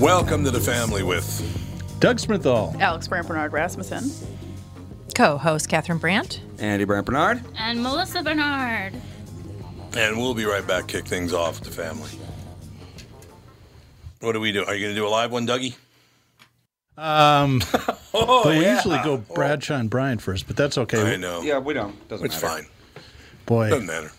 Welcome to the family with Doug Sprinthall. Alex Brandt Barnard Rasmussen. Co-host Catherine Brandt. Andy Brandt Barnard. And Melissa Barnard. And we'll be right back. Kick things off with the family. What do we do? Are you going to do a live one, Dougie? Um, Oh, but we usually go Bradshaw and Brian first, but that's okay. I know. Yeah, we don't. Doesn't It's matter. fine. Boy. Doesn't matter.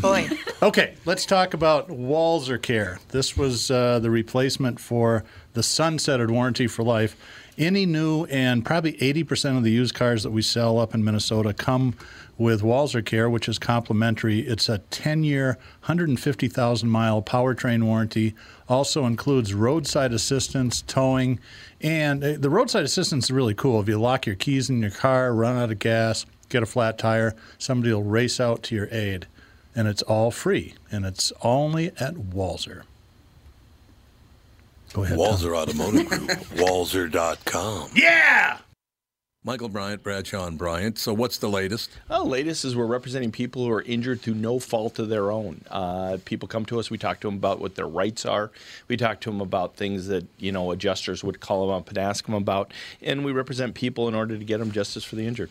Boy, Okay, let's talk about Walser Care. This was uh, the replacement for the sunsetted warranty for life. Any new and probably 80% of the used cars that we sell up in Minnesota come with Walser Care, which is complimentary. It's a 10 year, 150,000 mile powertrain warranty. Also includes roadside assistance, towing, and uh, the roadside assistance is really cool. If you lock your keys in your car, run out of gas, get a flat tire, somebody will race out to your aid and it's all free, and it's only at Walser. Go ahead. Tom. Walser Automotive Group. Walser.com. Yeah. Michael Bryant, Bradshaw and Bryant. So what's the latest? Well, the latest is we're representing people who are injured through no fault of their own. Uh, people come to us. We talk to them about what their rights are. We talk to them about things that you know adjusters would call them up and ask them about, and we represent people in order to get them justice for the injured.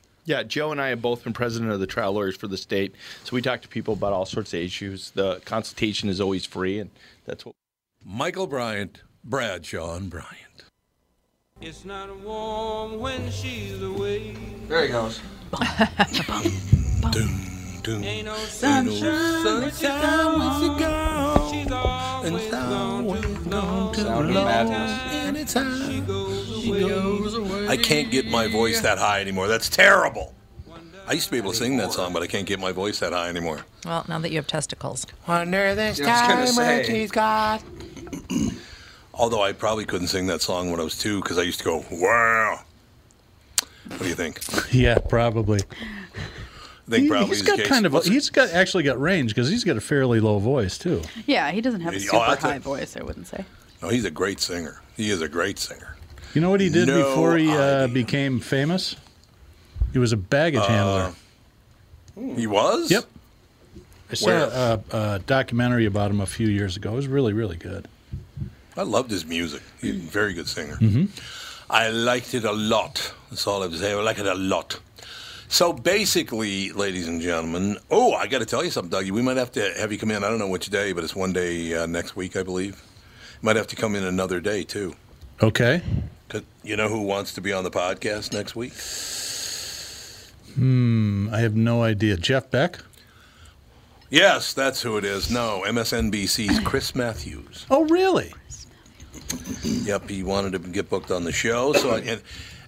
Yeah, Joe and I have both been president of the trial lawyers for the state, so we talk to people about all sorts of issues. The consultation is always free, and that's what. Michael Bryant, Bradshaw and Bryant. It's not warm when she's away. There he goes. Doom, doom. Ain't no Sunshine, sunshine when she's gone. she's gone. She's always gone too long. Sound of madness. She goes away. I can't get my voice that high anymore. That's terrible. I used to be able to sing that song, but I can't get my voice that high anymore. well, now that you have testicles, Under the sky gonna where say. she's got. Although I probably couldn't sing that song when I was two because I used to go, wow. What do you think? I Yeah, probably. think He, probably has is got case. kind of. A, What's he's got actually got range because he's got a fairly low voice too. Yeah, he doesn't have a Oh, super that's high a- voice, I wouldn't say. no, he's a great singer. He is a great singer. You know what he did No before he uh, became famous? He was a baggage Uh, handler. He was? Yep. I saw a, a documentary about him a few years ago. It was really, really good. I loved his music. He's a very good singer. Mm-hmm. I liked it a lot. That's all I have to say. I like it a lot. So basically, ladies and gentlemen, oh, I got to tell you something, Dougie. We might have to have you come in. I don't know which day, but it's one day uh, next week, I believe. Might have to come in another day too. Okay. You know who wants to be on the podcast next week? Hmm, I have no idea. Jeff Beck. Yes, that's who it is. No, MSNBC's Chris Matthews. Oh, really? Yep, he wanted to get booked on the show. So, I, and,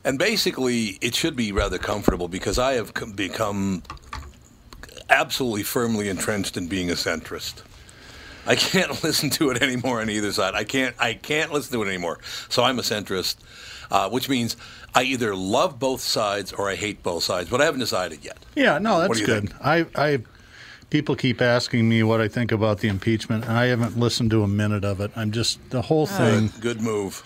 and basically, it should be rather comfortable because I have become absolutely firmly entrenched in being a centrist. I can't listen to it anymore on either side. I can't. I can't listen to it anymore. So I'm a centrist, uh, which means I either love both sides or I hate both sides. But I haven't decided yet. Yeah, no, that's good. I, I, people keep asking me what I think about the impeachment, and I haven't listened to a minute of it. I'm just the whole thing. Good move.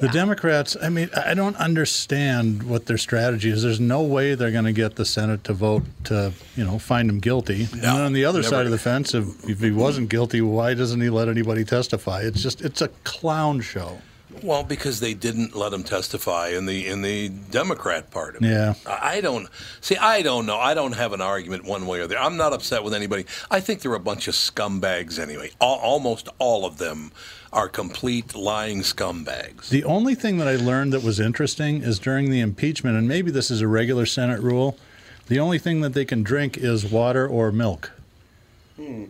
The Democrats, I mean, I don't understand what their strategy is. There's no way they're going to get the Senate to vote to, you know, find him guilty. and No, then on the other never side of the fence, if, if he wasn't guilty, why doesn't he let anybody testify? It's just, it's a clown show. Well, because they didn't let him testify in the in the Democrat part of it. Yeah. I I don't see. I don't know. I don't have an argument one way or the other. I'm not upset with anybody. I think they're a bunch of scumbags anyway. Al almost all of them are complete lying scumbags. The only thing that I learned that was interesting is during the impeachment, and maybe this is a regular Senate rule, the only thing that they can drink is water or milk. Hmm.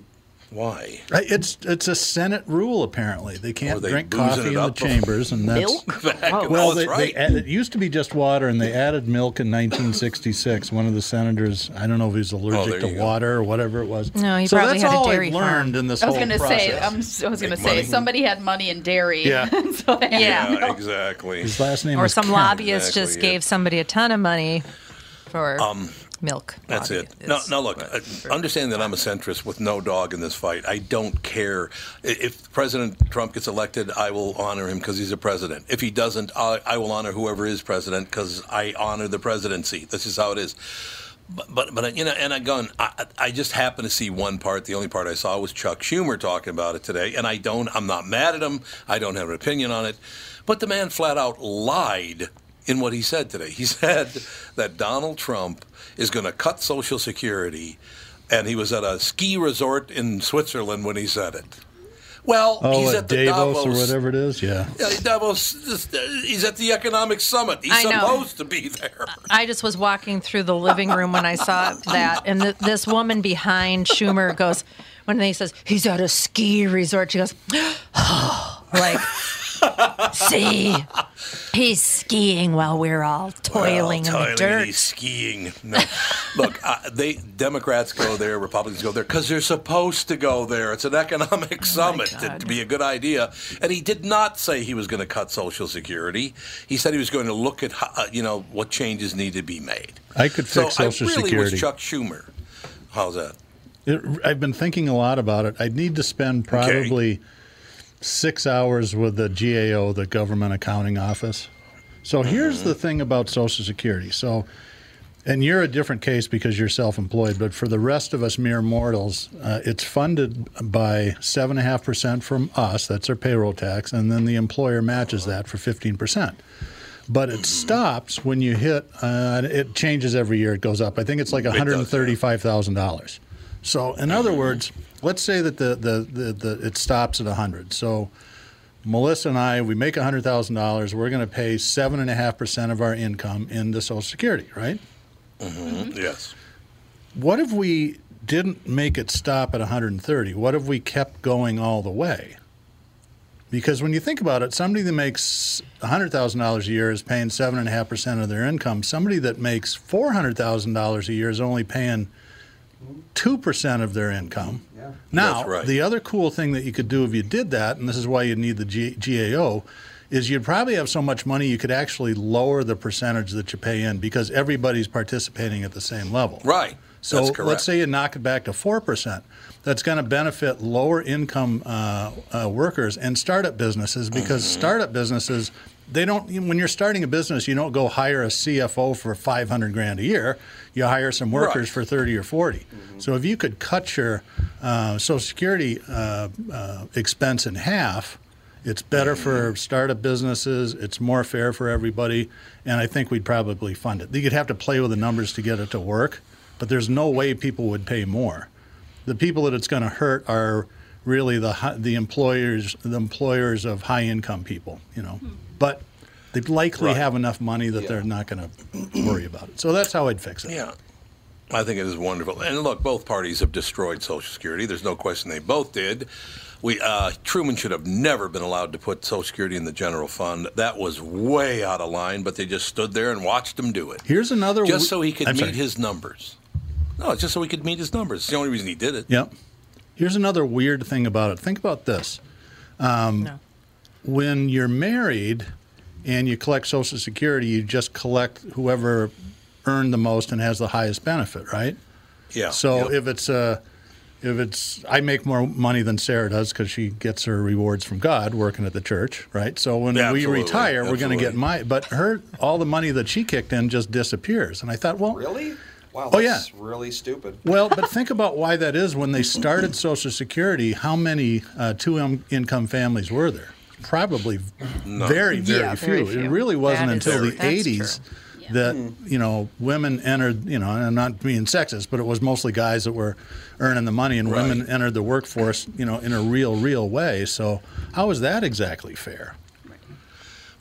Why? It's it's a Senate rule apparently. They can't they drink coffee in the chambers, and that's Milk? Oh, well, Well, that's they, right. they add, it used to be just water, and they added milk in 1966. One of the senators, I don't know if he's was Oh, allergic to go. water or whatever it was. No, he so probably that's had a dairy I've farm. learned in this I was whole gonna process. say, I'm, s- I was gonna say, somebody had money in dairy. Yeah. so Yeah. yeah, exactly. His last name Or is some Kent. lobbyist Exactly, just yeah. gave somebody a ton of money for milk. That's it. Now, is- now look, uh, understand that I'm a centrist with no dog in this fight. I don't care. If President Trump gets elected, I will honor him because he's a president. If he doesn't, I, I will honor whoever is president because I honor the presidency. This is how it is. But, but, but you know, and again, I, I just happened to see one part. The only part I saw was Chuck Schumer talking about it today, and I don't. I'm not mad at him. I don't have an opinion on it. But the man flat out lied in what he said today. He said that Donald Trump is going to cut Social Security, and he was at a ski resort in Switzerland when he said it. Well, Oh, he's at at the Davos, Davos or whatever it is. Yeah. Yeah, Davos. Uh, he's at the economic summit. He's I know. supposed to be there. I just was walking through the living room when I saw that, and th- this woman behind Schumer goes, when he says he's at a ski resort, she goes, like, see, he's skiing while we're all toiling Well, in the toiling, dirt. He's skiing. No. Look, uh, they Democrats go there, Republicans go there because they're supposed to go there. It's an economic summit to, God. to be a good idea. And he did not say he was going to cut Social Security. He said he was going to look at how, uh, you know what changes need to be made. I could So fix Social Security. I really Security. was Chuck Schumer. How's that? It, I've been thinking a lot about it. I'd need to spend probably six hours with the GAO, the Government Accounting Office. So here's the thing about Social Security. So, and you're a different case because you're self employed, but for the rest of us mere mortals, uh, it's funded by 7.5% from us, that's our payroll tax, and then the employer matches that for 15%. But it stops when you hit, uh, it changes every year, it goes up. I think it's like $135,000. So, in other mm-hmm. words, let's say that the, the, the, the it stops at 100. So, Melissa and I, we make $100,000. We're going to pay 7.5% of our income into Social Security, right? Mm-hmm. Mm-hmm. Yes. What if we didn't make it stop at 130? What if we kept going all the way? Because when you think about it, somebody that makes $100,000 a year is paying 7.5% of their income. Somebody that makes $400,000 a year is only paying 2% of their income. Now, That's right. the other cool thing that you could do if you did that, and this is why you need the G- GAO, is you'd probably have so much money you could actually lower the percentage that you pay in because everybody's participating at the same level. Right. So That's correct. let's say you knock it back to 4%. That's going to benefit lower income uh, uh, workers and startup businesses because Mm-hmm. startup businesses, they don't, when you're starting a business, you don't go hire a CFO for 500 grand a year. You hire some workers Right. for 30 or 40. So if you could cut your uh, Social Security uh, uh, expense in half, it's better for startup businesses. It's more fair for everybody, and I think we'd probably fund it. You'd have to play with the numbers to get it to work, but there's no way people would pay more. The people that it's going to hurt are really the the employers the employers of high income people, you know. But they likely Right. have enough money that they're not going to worry about it. So that's how I'd fix it. Yeah. I think it is wonderful. And look, both parties have destroyed Social Security. There's no question they both did. We uh, Truman should have never been allowed to put Social Security in the general fund. That was way out of line, but they just stood there and watched him do it. Here's another Just w- so he could I'm meet sorry. his numbers. No, it's just so he could meet his numbers. It's the only reason he did it. Yep. Here's another weird thing about it. Think about this. Um, No. When you're married and you collect Social Security, you just collect whoever earned the most and has the highest benefit, right? Yeah. So Yep. if it's uh, if it's I make more money than Sarah does because she gets her rewards from God working at the church, right? So when Yeah, we absolutely. retire, we're going to get my but her all the money that she kicked in just disappears. And I thought, well, Really? Wow, Oh, that's yeah. really stupid. well, but think about why that is. When they started Social Security, how many uh, two-income families were there? Probably very, very, Yeah, few. very It few. really wasn't That is until true. the That's '80s true. that hmm. you know women entered. You know, and I'm not being sexist, but it was mostly guys that were earning the money, and women entered the workforce. You know, in a real, real way. So how is that exactly fair?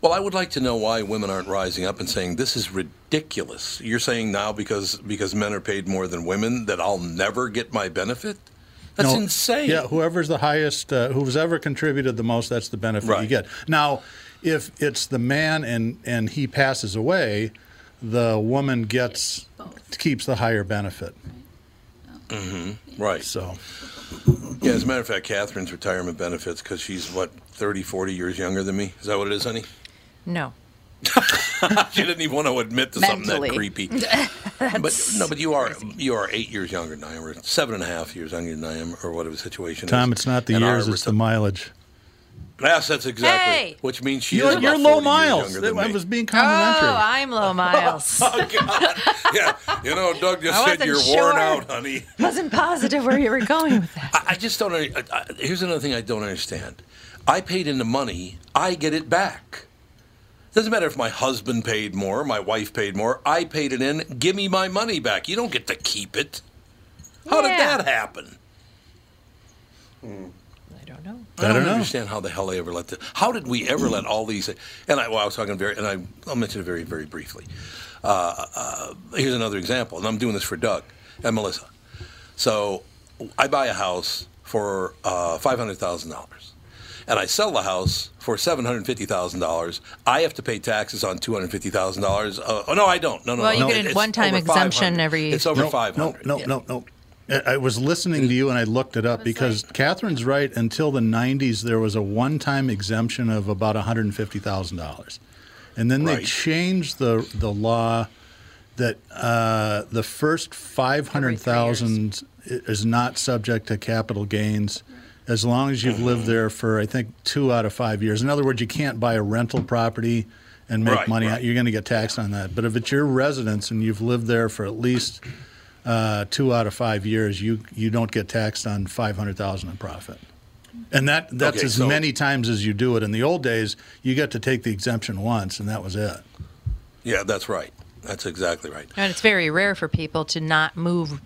Well, I would like to know why women aren't rising up and saying this is ridiculous. You're saying now because because men are paid more than women that I'll never get my benefit? That's No, insane. Yeah, whoever's the highest, uh, who's ever contributed the most, that's the benefit you get. Now, if it's the man and and he passes away, the woman gets keeps the higher benefit. Right. So, Yeah, as a matter of fact, Catherine's retirement benefits because she's what 30, 40 years younger than me. Is that what it is, honey? No. she didn't even want to admit to something that creepy. but no, but you are you are eight years younger than I am, or seven and a half years younger than I am, or whatever the situation is. Tom, it's not the And years, it's the mileage. Yes, that's exactly. Hey! Which means she is You're, about you're low 40 years miles. younger than I was being complimentary. Oh, I'm low miles. Oh, God. yeah, you know, Doug just I said you're worn out, honey. Wasn't positive where you were going with that. I, I just don't. under- I, I, here's another thing I don't understand. I paid in the money. I get it back. Doesn't matter if my husband paid more, my wife paid more. I paid it in. Give me my money back. You don't get to keep it. How did that happen? I don't know. I don't, don't know. understand how the hell they ever let this. How did we ever let all these? And I, well, I was talking very, and I, I'll mention it very, very briefly. Uh, uh, here's another example, and I'm doing this for Doug and Melissa. So, I buy a house for uh, five hundred thousand dollars, and I sell the house for seven hundred fifty thousand dollars. I have to pay taxes on two hundred fifty thousand dollars. Uh, oh no, I don't. No, no. Well, no, you get a one-time exemption 500. every- It's over no, five no, hundred. no, no, no. I I was listening to you and I looked it up because Catherine's right. Until the 90s, there was a one time exemption of about $150,000. And then they Right. changed the, the law that uh, the first 500,000 is not subject to capital gains as long as you've lived there for, I think, two out of five years. In other words, you can't buy a rental property and make Right, money. right. You're going to get taxed on that. But if it's your residence and you've lived there for at least uh, two out of five years, you you don't get taxed on five hundred thousand in profit, and that that's Okay, as so- many times as you do it. In the old days, you got to take the exemption once, and that was it. Yeah, that's right. That's exactly right. And it's very rare for people to not move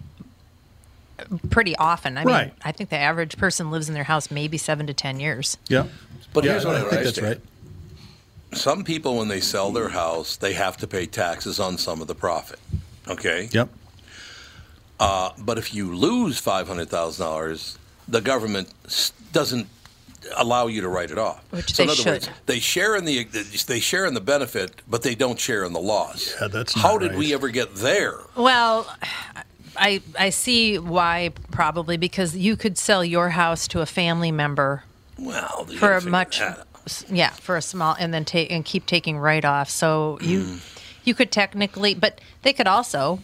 pretty often. I mean, I think the average person lives in their house maybe seven to 10 years. Yeah, But yeah, here's what I, I don't think that's right. Some people, when they sell their house, they have to pay taxes on some of the profit. Okay. Yep. Uh, but if you lose five hundred thousand dollars, the government doesn't allow you to write it off. Which so they in other words, should. they share in the they share in the benefit, but they don't share in the loss. Yeah, that's how not did we ever get there? Well, I I see why probably because you could sell your house to a family member Well, for a much yeah for a small and then take and keep taking write off. So you Mm. you could technically, but they could also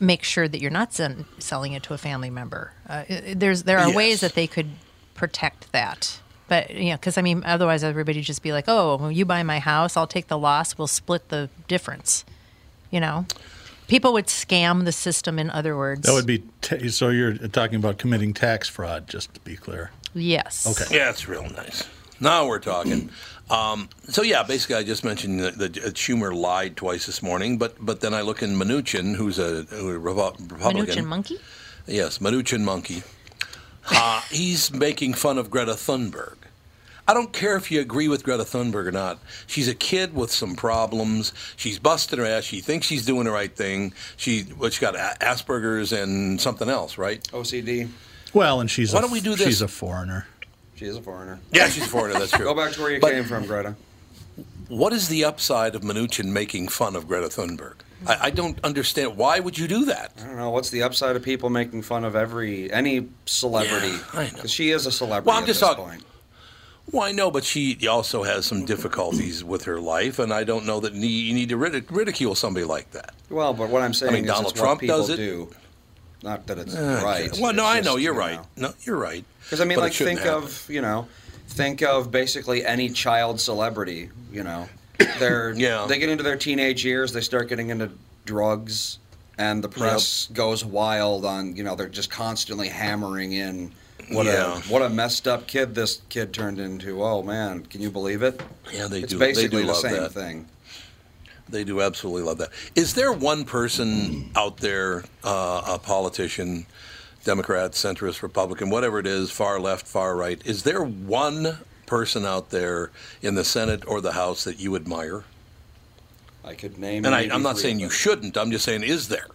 make sure that you're not sen- selling it to a family member. Uh, there's there are ways that they could protect that. But you know, because I mean, otherwise everybody just be like, "Oh, well, you buy my house, I'll take the loss. We'll split the difference." You know, people would scam the system. In other words, That would be ta so. You're talking about committing tax fraud, just to be clear. yes. Okay. Yeah, it's real nice. Now we're talking. Um, so yeah, basically, I just mentioned that, that Schumer lied twice this morning, but but then I look in Mnuchin, who's a, who a Revo- Republican. Mnuchin monkey. Yes, Mnuchin monkey. Uh, he's making fun of Greta Thunberg. I don't care if you agree with Greta Thunberg or not. She's a kid with some problems. She's busting her ass. She thinks she's doing the right thing. She, well, she got Asperger's and something else, right? OCD. Well, and she's Why a, don't we do this? She's this? a foreigner. She is a foreigner. Yeah, she's a foreigner. That's true. Go back to where you But- came from, Greta. What is the upside of Mnuchin making fun of Greta Thunberg? I, I don't understand. Why would you do that? I don't know what's the upside of people making fun of every any celebrity Yeah, because she is a celebrity. Well, I'm at just this talking- point. Well, I know, but she also has some difficulties with her life, and I don't know that you need to ridicule somebody like that. Well, but what I'm saying I mean, is Donald Trump does it. do. Not that it's ah, Okay. right. Well, no, It's I just, know you're you right. know. No, you're right. Because I mean, But like, think happen. of you know, think of basically any child celebrity. You know, they're Yeah. they get into their teenage years, they start getting into drugs, and the press goes wild on you know they're just constantly hammering in what Yeah. a what a messed up kid this kid turned into. Oh man, can you believe it? Yeah, they It's do. They basically do the love same that. thing. They do absolutely love that. Is there one person out there, uh, a politician, Democrat, centrist, Republican, whatever it is, far left, far right? Is there one person out there in the Senate or the House that you admire? I could name. And I, I'm not saying you shouldn't. I'm just saying, is there?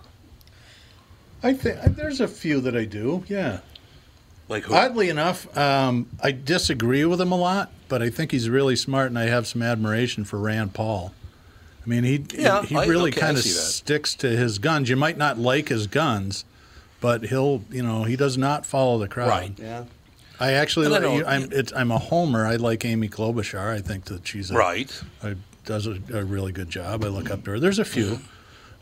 I think there's a few that I do. Yeah. Like who? Oddly enough, um, I disagree with him a lot, but I think he's really smart, and I have some admiration for Rand Paul. I mean, he Yeah, he I- really okay, kind of sticks to his guns. You might not like his guns, but he'll you know he does not follow the crowd. Right. Yeah. I actually And like, I am it's, I'm a homer. I like Amy Klobuchar. I think that she's a, Right. a, does a, a really good job. I look up to her. There's a few.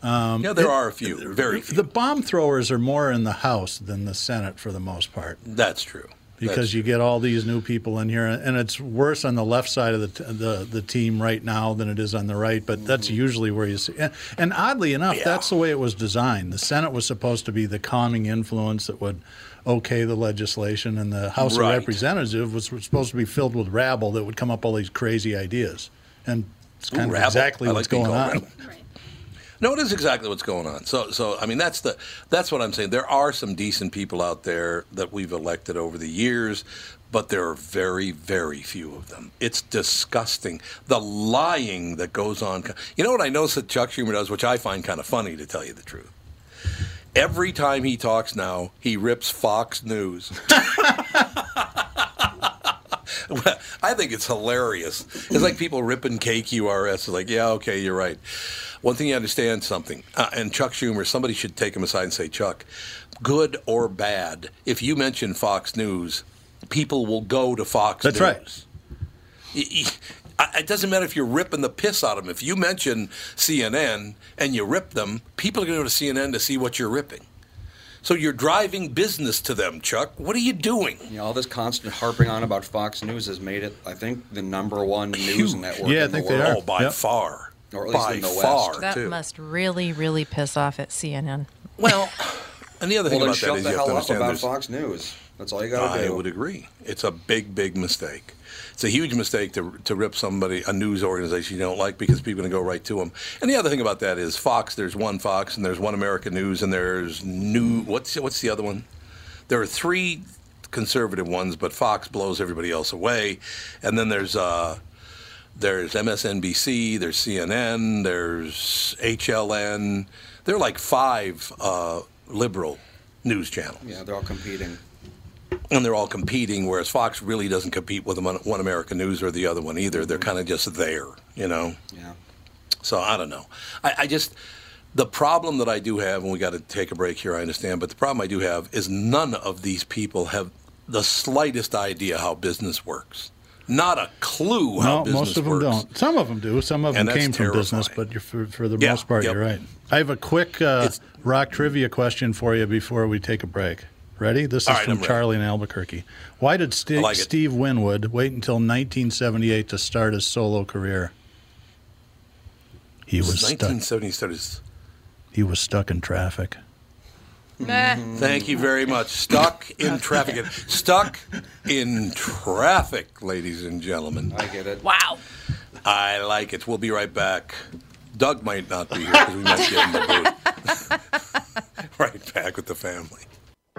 Um, yeah, there are a few. Very few. The bomb throwers are more in the House than the Senate for the most part. That's true. because That's you get all these new people in here, and it's worse on the left side of the t- the, the team right now than it is on the right. But that's usually where you see. And, and oddly enough, Yeah. that's the way it was designed. The Senate was supposed to be the calming influence that would okay the legislation, and the House Right. of Representatives was, was supposed to be filled with rabble that would come up all these crazy ideas. And it's Ooh, kind of rabble. exactly I what's being going called on. No, it is exactly what's going on. So, so I mean, that's the that's what I'm saying. There are some decent people out there that we've elected over the years, but there are very, very few of them. It's disgusting. The lying that goes on. You know what I notice that Chuck Schumer does, which I find kind of funny, to tell you the truth. Every time he talks now, he rips Fox News. Well, I think it's hilarious. It's like people ripping KQRS. It's like, yeah, okay, you're right. One thing you understand something, uh, and Chuck Schumer, somebody should take him aside and say, Chuck, good or bad, if you mention Fox News, people will go to Fox That's News. right. Y- I- It doesn't matter if you're ripping the piss out of them. If you mention CNN and you rip them, people are going to go to CNN to see what you're ripping. So you're driving business to them, Chuck. What are you doing? You know, all this constant harping on about Fox News has made it, I think, the number one news Huge. network Yeah, I in the think they world. are. Oh, by Yep. far. Or at least by in the West. far, That too. must really, really piss off at CNN. Well, and the other thing Well, about that shut is you have to up understand about Fox News. That's all you got to do. I do. would agree. It's a big, big mistake. It's a huge mistake to, to rip somebody, a news organization you don't like, because people are going to go right to them. And the other thing about that is Fox, there's one Fox, and there's one American News, and there's new, what's, what's the other one? There are three conservative ones, but Fox blows everybody else away. And then there's, uh, there's MSNBC, there's CNN, there's HLN. There are like five uh, liberal news channels Yeah, they're all competing. And they're all competing, whereas Fox really doesn't compete with one one American News or the other one either. They're kind of just there, you know. Yeah. So I don't know. I, I just the problem that I do have, and we got to take a break here. I understand, but the problem I do have is none of these people have the slightest idea how business works. Not a clue how No, business most of them works. don't. Some of them do. Some of them And that's came from business, but you're, for, for the Yeah, most part, yep. you're right. I have a quick uh, rock trivia question for you before we take a break. Ready? This is All right, from I'm ready. Charlie in Albuquerque. Why did Sti- I like. Steve Winwood wait until 1978 to start his solo career? He was Since stuck. 1970 started. He was stuck in traffic. Meh. Thank you very much. Stuck in traffic. Stuck in traffic, ladies and gentlemen. I get it. Wow. I like it. We'll be right back. Doug might not be here because we might get in the booth. right back with the family.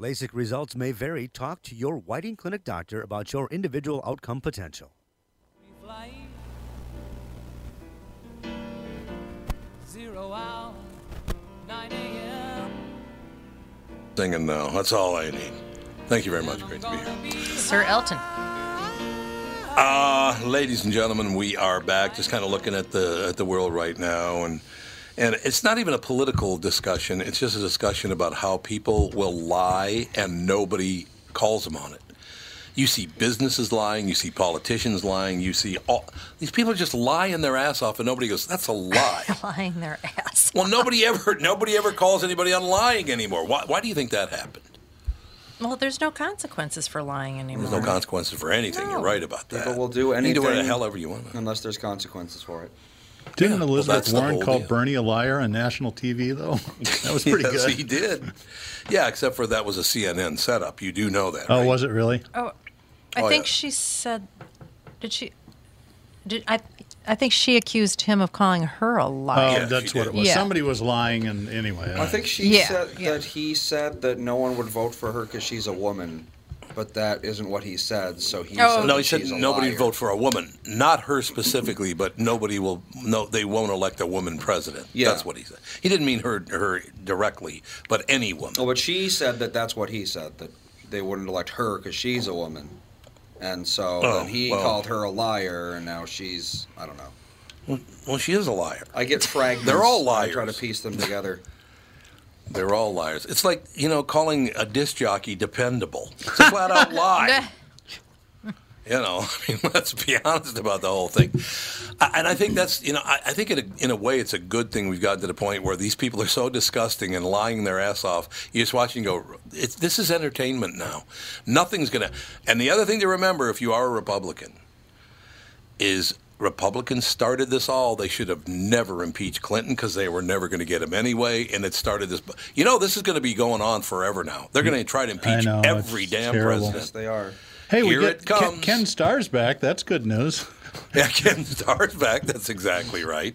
LASIK results may vary. Talk to your Whiting Clinic doctor about your individual outcome potential. Zero hour, 9 a.m. Singing now. That's all I need. Thank you very much. Great to be here. Sir Elton. Uh, ladies and gentlemen, we are back. Just kind of looking at the at the world right now, and and it's not even a political discussion. It's just a discussion about how people will lie and nobody calls them on it. You see businesses lying, you see politicians lying, you see all these people just lying their ass off, and nobody goes, "That's a lie." Lying their ass. well, nobody ever nobody ever calls anybody on lying anymore. Why, why do you think that happened? Well, there's no consequences for lying anymore. There's no consequences for anything. You're right about that. People will do You anything. can do whatever the hell ever you want. Unless there's consequences for it. Didn't well, Elizabeth that's the Warren whole call deal. Bernie a liar on national TV, though? That was pretty yes, good. he did. Yeah, except for that was a CNN setup. You do know that. Oh, right? was it really? Oh, I Oh, think yeah. she said. Did she? Did I? I think she accused him of calling her a Oh, liar. Yeah, that's what did. it was. Yeah. Somebody was lying, and anyway. I uh, think she Yeah, said yeah. that he said that no one would vote for her because she's a woman, but that isn't what he said. So he Oh. said No, he said nobody liar. vote for a woman. Not her specifically, but nobody will. No, they won't elect a woman president. Yeah. That's what he said. He didn't mean her her directly, but any woman. Oh, but she said that that's what he said that they wouldn't elect her because she's a woman, and so Oh, then he well. called her a liar, and now she's I don't know. Well, she is a liar. I get fragments. They're all liars. I try to piece them together. They're all liars. It's like you know calling a disc jockey dependable. It's a flat out lie. You know, I mean, let's be honest about the whole thing. I, and I think that's, you know, I, I think in a, in a way it's a good thing we've gotten to the point where these people are so disgusting and lying their ass off. You just watch and go, it's, this is entertainment now. Nothing's going to. And the other thing to remember if you are a Republican is Republicans started this all. They should have never impeached Clinton because they were never going to get him anyway. And it started this. You know, this is going to be going on forever now. They're going to try to impeach know, every damn terrible. president. Yes, they are. hey, we here get it Ken, comes. Ken Starr's back. That's good news. Yeah, Ken Starr's back. That's exactly right.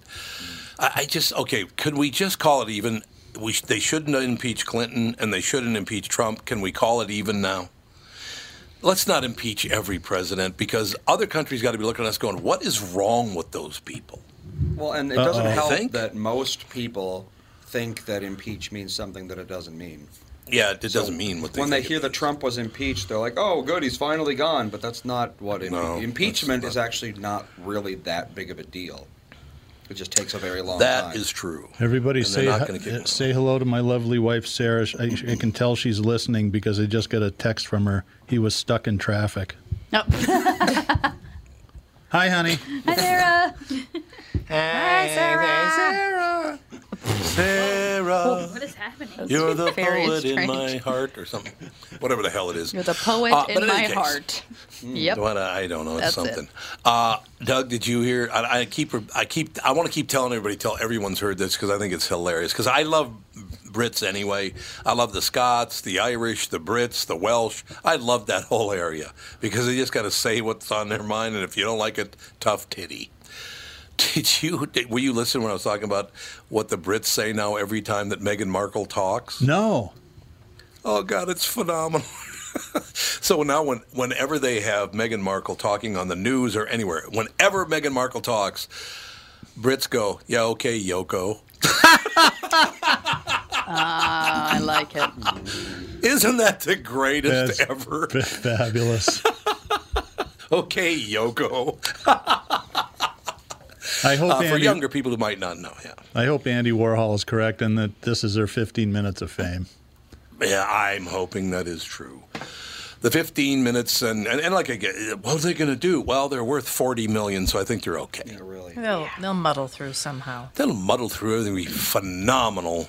I, I just okay. Could we just call it even? We sh- they shouldn't impeach Clinton and they shouldn't impeach Trump. Can we call it even now? Let's not impeach every president because other countries got to be looking at us going, "What is wrong with those people?" Well, and it doesn't Uh-oh. help Think? that most people think that impeach means something that it doesn't mean. Yeah, it doesn't mean what they when they think it hear that. Trump was impeached, they're like, "Oh, good, he's finally gone." But that's not what impe- No, impeachment that's is actually not really that big of a deal. It just takes a very long That time. is true. Everybody And say not gonna kick uh, him say hello to my lovely wife Sarah. I, I can tell she's listening because I just got a text from her. He was stuck in traffic. No. Hi, honey. Hi, Sarah. Hi, Sarah. Hi, Sarah, What is happening? you're the Very poet in my heart, or something. Whatever the hell it is. You're the poet Uh, in in my case- heart. Yep. What I don't know. It's That's it. something. Uh, Doug, did you hear? I, I keep. I keep. I want to keep telling everybody. Tell everyone's heard this because I think it's hilarious. Because I love Brits anyway. I love the Scots, the Irish, the Brits, the Welsh. I love that whole area because they just got to say what's on their mind, and if you don't like it, tough titty. Did you? Did, were you listening when I was talking about what the Brits say now every time that Meghan Markle talks? No. Oh God, it's phenomenal. so now, when whenever they have Meghan Markle talking on the news or anywhere, whenever Meghan Markle talks, Brits go, "Yeah, okay, Yoko." Ah, I like it. Isn't that the greatest That's ever? f- fabulous. Okay, Yoko. I hope Uh, for younger people who might not know, yeah, I hope Andy Warhol is correct and that this is their 15 minutes of fame. yeah, I'm hoping that is true. The 15 minutes, and, and, and like I get, what are they going to do? Well, they're worth 40 million, so I think they're okay. Yeah, really. They'll they'll muddle through somehow. They'll muddle through everything. Be phenomenal.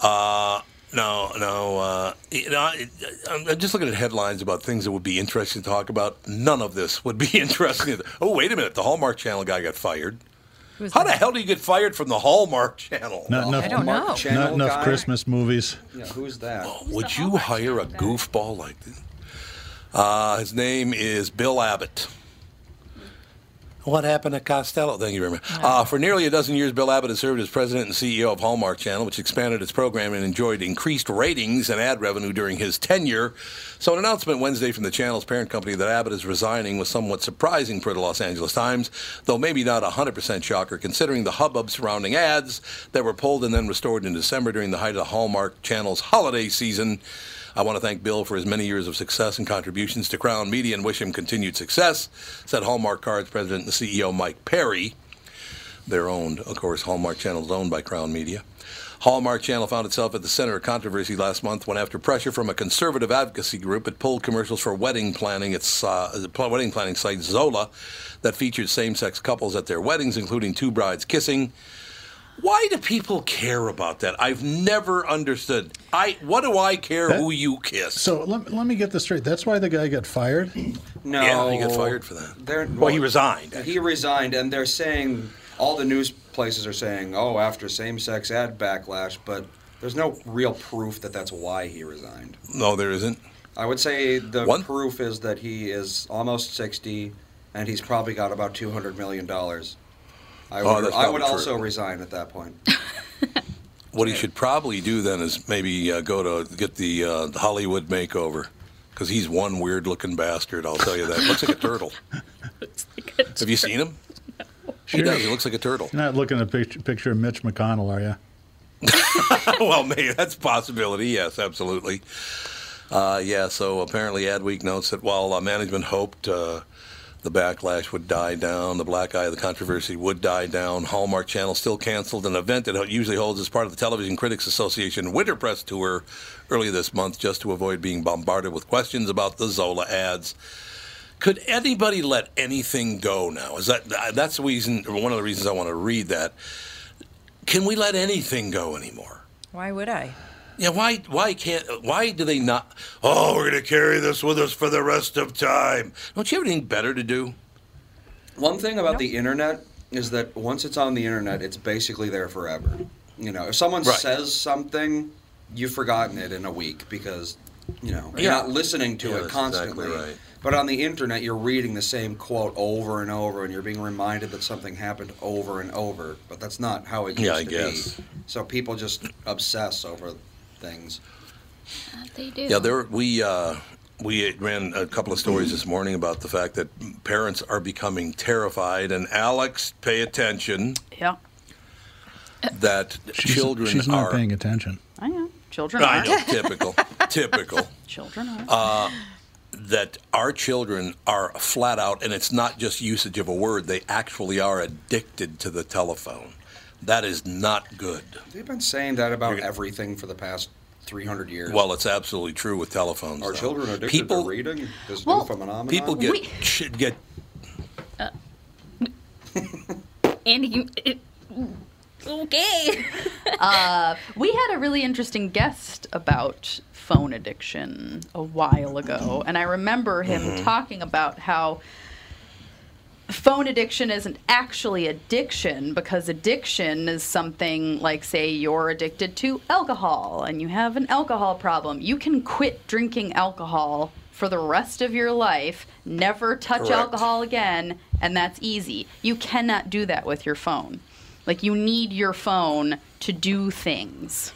Uh, no, no. Uh, you know, I, I'm I'm just looking at headlines about things that would be interesting to talk about. None of this would be interesting. Oh, wait a minute. The Hallmark Channel guy got fired. How the that? hell do you get fired from the Hallmark Channel? Not enough, I don't Hallmark know. Channel not enough guy? Christmas movies. Yeah, who's that? Would you hire a goofball like this? Uh, his name is Bill Abbott. What happened to Costello? Thank you very much. Uh, for nearly a dozen years, Bill Abbott has served as president and CEO of Hallmark Channel, which expanded its program and enjoyed increased ratings and ad revenue during his tenure. So, an announcement Wednesday from the channel's parent company that Abbott is resigning was somewhat surprising for the Los Angeles Times, though maybe not a 100% shocker considering the hubbub surrounding ads that were pulled and then restored in December during the height of the Hallmark Channel's holiday season. I want to thank Bill for his many years of success and contributions to Crown Media and wish him continued success, said Hallmark Cards president and CEO Mike Perry. They're owned, of course, Hallmark Channel is owned by Crown Media. Hallmark Channel found itself at the center of controversy last month when, after pressure from a conservative advocacy group, it pulled commercials for wedding planning. Its uh, wedding planning site Zola, that featured same-sex couples at their weddings, including two brides kissing. Why do people care about that? I've never understood. I what do I care That- who you kiss? So let, let me get this straight. That's why the guy got fired. No, Yeah, he got fired for that. They're, Well, he resigned. He resigned, and they're saying all the news places are saying, "Oh, after same-sex ad backlash," but there's no real proof that that's why he resigned. No, there isn't. I would say the One- proof is that he is almost 60, and he's probably got about 200 million dollars. I Oh, would, that's I would probably also resign at that point. What he should probably do then is maybe uh, go to get the uh, Hollywood makeover because he's one weird looking bastard. I'll tell you that. Looks like a turtle. Have you seen him? He Sure. does. He looks like a turtle. You're not looking at a picture, picture of Mitch McConnell, are you? well, maybe that's a possibility. Yes, absolutely. Uh, yeah. So apparently, Adweek notes that while uh, management hoped uh, the backlash would die down, the black eye of the controversy would die down. Hallmark Channel still canceled an event it usually holds as part of the Television Critics Association Winter Press Tour earlier this month, just to avoid being bombarded with questions about the Zola ads. Could anybody let anything go now? Is that uh, that's the reason? One of the reasons I want to read that. Can we let anything go anymore? Why would I? Yeah, why why can't why do they not Oh, we're gonna carry this with us for the rest of time. Don't you have anything better to do? One thing about the internet is that once it's on the internet, it's basically there forever. You know, if someone Right. says something, you've forgotten it in a week because, you know, you're not listening to Yeah, it constantly. exactly right. But on the internet, you're reading the same quote over and over, and you're being reminded that something happened over and over. But that's not how it used Yeah, I to guess. be. So people just obsess over things. They do. Yeah, there we uh we ran a couple of stories this morning about the fact that parents are becoming terrified and Alex, pay attention Yeah. that She's, children she's not are paying attention. I know. Children I are. know, typical. typical. Children are. Uh, that our children are flat out, and it's not just usage of a word, they actually are addicted to the telephone. That is not good. They've been saying that about You're- everything for the past 300 years. Well, it's absolutely true with telephones. Are though. children addicted people, to reading? This Well, new phenomenon? People get We- should get uh, Andy, you, it, okay. Uh, we had a really interesting guest about phone addiction a while ago, and I remember him Mm-hmm. talking about how phone addiction isn't actually addiction because addiction is something like, say, you're addicted to alcohol and you have an alcohol problem. You can quit drinking alcohol for the rest of your life, never touch Correct. alcohol again, and that's easy. You cannot do that with your phone. Like, you need your phone to do things.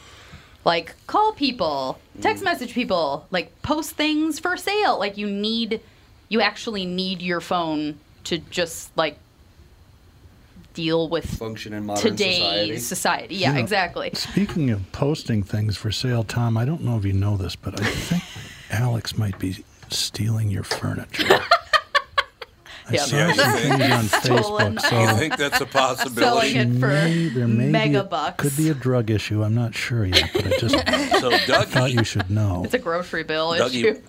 Like, call people, text mm. message people, like, post things for sale. Like, you need, you actually need your phone to just, like, deal with function in modern today's society. society. Yeah, You know, exactly. Speaking of posting things for sale, Tom, I don't know if you know this, but I think Alex might be stealing your furniture. I Yeah, saw Yeah, some things on Stolen Facebook. I think that's a Selling possibility. it for may, there may mega be bucks. could be a drug issue. I'm not sure yet, but I just So, Doug, thought you should know. It's a grocery bill Dougie, issue.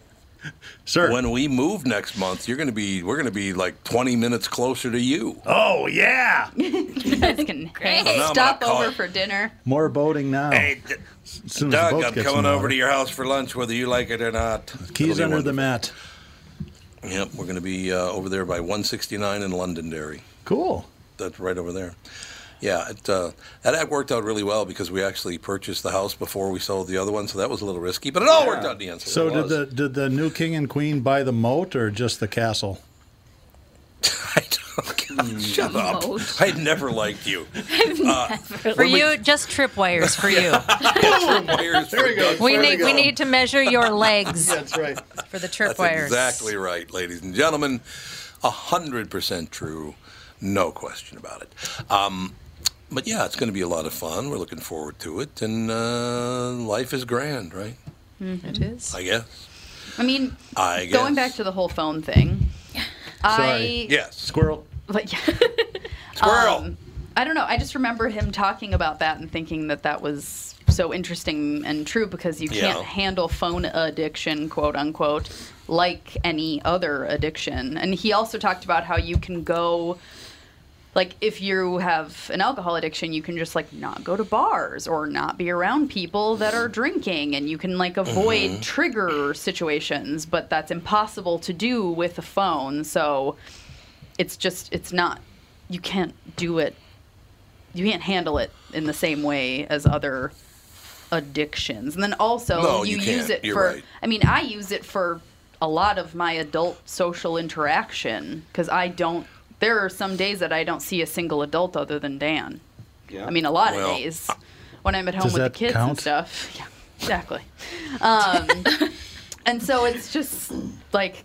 Sir. when we move next month, you're going to be we're going to be like 20 minutes closer to you. oh, yeah. You guys can hang- Well, stop over for dinner. More boating now. Hey, D- as soon as the Doug, I'm coming over to your house for lunch, whether you like it or not. Keys It'll be under the mat. Yep, we're going to be uh, over there by 169 in Londonderry. Cool. that's right over there. Yeah, it, uh, that act worked out really well because we actually purchased the house before we sold the other one, so that was a little risky, but it all worked out in the end. So did the did the new king and queen buy the moat or just the castle? I don't. God, shut up! Moat. I never liked you. Uh, For when we- you, just tripwires for you. Wires There we go. We There need we go. need to measure your legs That's right. for the That's tripwires. exactly right, ladies and gentlemen. A hundred percent true, no question about it. Um, but yeah, it's going to be a lot of fun. We're looking forward to it, and uh, life is grand, right? It is. I guess. I mean, I guess. going back to the whole phone thing. I Yes. Squirrel. Like, Squirrel. Um, I don't know. I just remember him talking about that and thinking that that was so interesting and true because you can't Yeah. handle phone addiction, quote unquote, like any other addiction. And he also talked about how you can go. Like if you have an alcohol addiction, you can just like not go to bars or not be around people that are drinking and you can like avoid mm-hmm. trigger situations, but that's impossible to do with a phone. So it's just it's not you can't do it you can't handle it in the same way as other addictions and then also No, you, you use it You're for right. i mean i use it for a lot of my adult social interaction because i don't there are some days that i don't see a single adult other than dan Yeah. i mean a lot Well, of days when i'm at home with the kids count? and stuff yeah exactly um, and so it's just like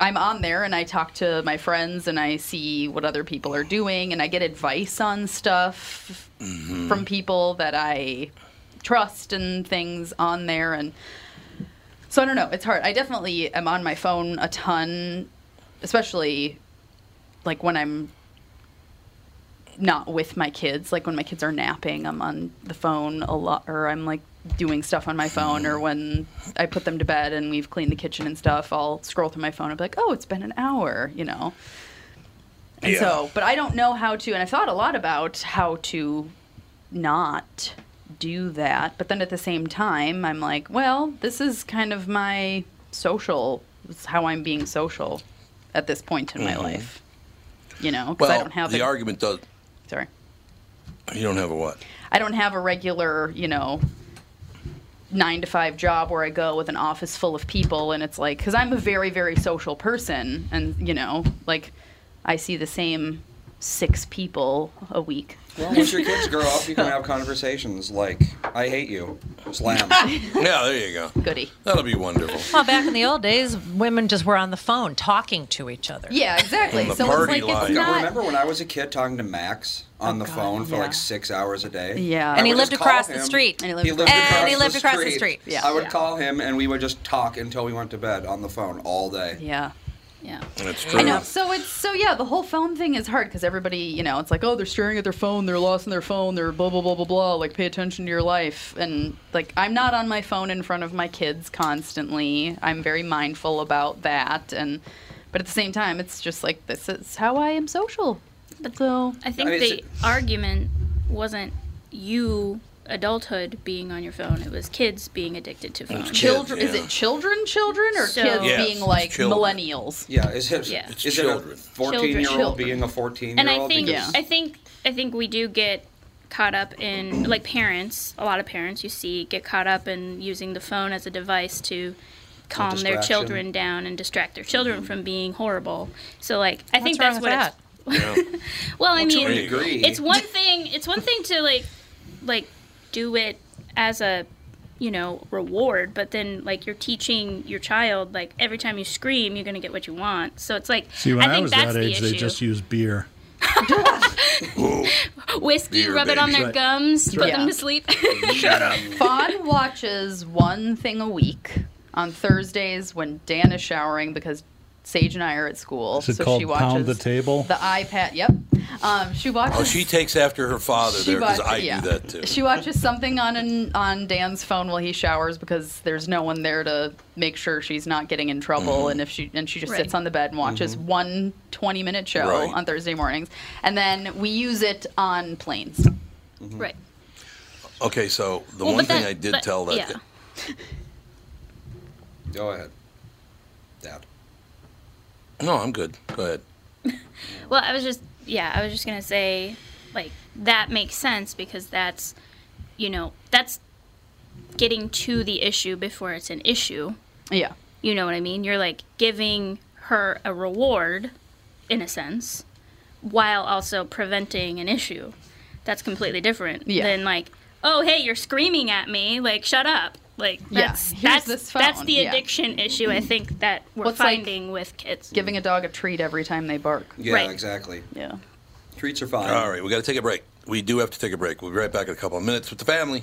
I'm on there and I talk to my friends and I see what other people are doing and I get advice on stuff from people that I trust and things on there and so I don't know, it's hard. I definitely am on my phone a ton, especially like when I'm not with my kids, like when my kids are napping, I'm on the phone a lot or I'm like doing stuff on my phone or when I put them to bed and we've cleaned the kitchen and stuff, I'll scroll through my phone and be like, "Oh, it's been an hour," you know. And Yeah. so, but I don't know how to and I've thought a lot about how to not do that, but then at the same time, I'm like, well, this is kind of my social, is how I'm being social at this point in my mm-hmm. life. You know, because Well, I don't have the a- argument does. Sorry. You don't have a what? I don't have a regular, you know, nine to five job where I go with an office full of people, and it's like, because I'm a very, very social person, and you know, like, I see the same six people a week. Well, once your kids grow up, you can have conversations like, I hate you. Slam. Yeah, there you go. Goody. That'll be wonderful. Well, back in the old days, women just were on the phone talking to each other. Yeah, exactly. On the so it's like line. it's not. Remember when I was a kid talking to Max on oh, the God, phone for yeah. like six hours a day? Yeah. I And he lived just call across the street. And he lived He lived across- across, And he the, across the street. street. Yeah. I would Yeah. call him and we would just talk until we went to bed on the phone all day. Yeah. Yeah. That's true. I know. So it's so yeah. The whole phone thing is hard because everybody, you know, it's like oh they're staring at their phone, they're lost in their phone, they're blah blah blah blah blah. Like pay attention to your life, and like I'm not on my phone in front of my kids constantly. I'm very mindful about that, and but at the same time, it's just like this is how I am social. But So I think I mean, the it's- argument wasn't you adulthood being on your phone. It was kids being addicted to phones. kids, children, is it children, children, or So- kids Yes, being like children. millennials? Yeah, is it, Yeah. It's is children. it a 14 year old Children. being a 14 year and year I old? think Yeah. I think I think we do get caught up in like parents. A lot of parents you see get caught up in using the phone as a device to calm their distraction. children down and distract their children mm-hmm. from being horrible. So like I think What's that's wrong what with it's Yeah. well, I mean, a it's one thing. It's one thing to like, like, do it as a, you know, reward. But then, like, you're teaching your child, like, every time you scream, you're gonna get what you want. So it's like, See, when I I, think was that's that the age, issue. they just used beer. Whiskey, Beer, rub it on baby. their Right. gums, put right. them to sleep. Shut up. Fawn watches one thing a week on Thursdays when Dan is showering because Sage and I are at school. Is it so called she watches Pound the Table? The iPad. Yep. Um, she watches. Oh, she takes after her father there because I yeah. do that too. She watches something on an, on Dan's phone while he showers because there's no one there to make sure she's not getting in trouble. Mm-hmm. And if she and she just Right. sits on the bed and watches one 20 minute show Right. on Thursday mornings, and then we use it on planes. right. Okay, so the Well, one thing that- I did but- tell that. yeah. Go ahead. Dad. No, I'm good. Go ahead. Well, I was just yeah, I was just gonna say, like that makes sense because that's, you know, that's getting to the issue before it's an issue. Yeah. You know what I mean? You're like giving her a reward, in a sense, while also preventing an issue. That's completely different Yeah. than like, oh hey, you're screaming at me, like shut up. Like Yeah, that's here's that's this that's phone, the yeah. addiction issue I think that we're What's like finding with kids. Giving a dog a treat every time they bark. Yeah, Right. exactly. Yeah. Treats are fine. All right, we got to take a break. We do have to take a break. We'll be right back in a couple of minutes with the family.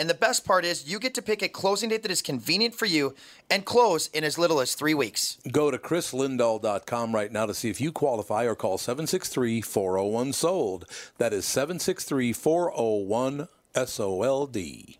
and the best part is you get to pick a closing date that is convenient for you and close in as little as three weeks. Go to chrislindahl.com right now to see if you qualify or call 763 401 SOLD. That is 763 401 SOLD.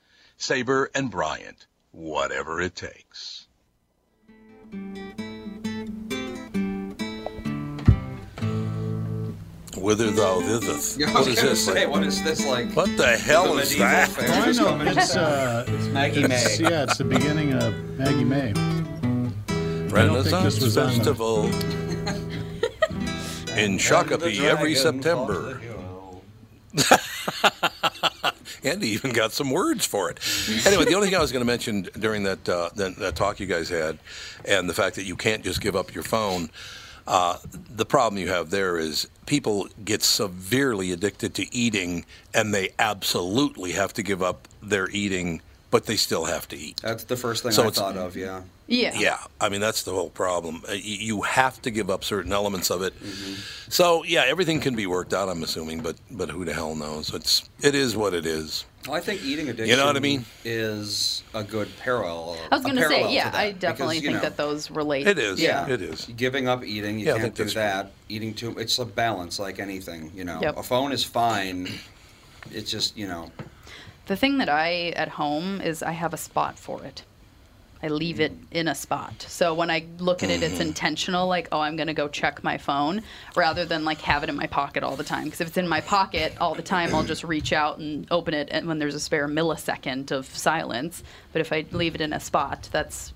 Sabre and Bryant, whatever it takes. Whither thou thithest. Yeah, I What was is this? say, what is this like? What the hell The is medieval that? fair Oh, I know. It's, uh, It's Maggie it's- May. Yeah, it's the beginning of Maggie May. I don't think Renaissance this was on the- Festival in Shakopee every September. Andy even got some words for it. Anyway, the only thing I was going to mention during that, uh, that that talk you guys had, and the fact that you can't just give up your phone. Uh, the problem you have there is people get severely addicted to eating, and they absolutely have to give up their eating, but they still have to eat. That's the first thing So I thought of, yeah. Yeah. Yeah, I mean that's the whole problem. Uh, You have to give up certain elements of it. So yeah, everything can be worked out. I'm assuming, but but who the hell knows? It's it is what it is. Well, I think eating addiction You know what I mean? is a good parallel. I was going to say, yeah, to I definitely because, think know, that those relate. It is. Yeah, It is. Giving up eating, you Yeah, can't do that's that. Eating too, it's a balance like anything. You know, Yep. a phone is fine. It's just you know, The thing that I at home is I have a spot for it. I leave it in a spot. So when I look at it, it's intentional. Like, oh, I'm gonna go check my phone, rather than like have it in my pocket all the time. Because if it's in my pocket all the time, I'll just reach out and open it, and when there's a spare millisecond of silence. But if I leave it in a spot, that's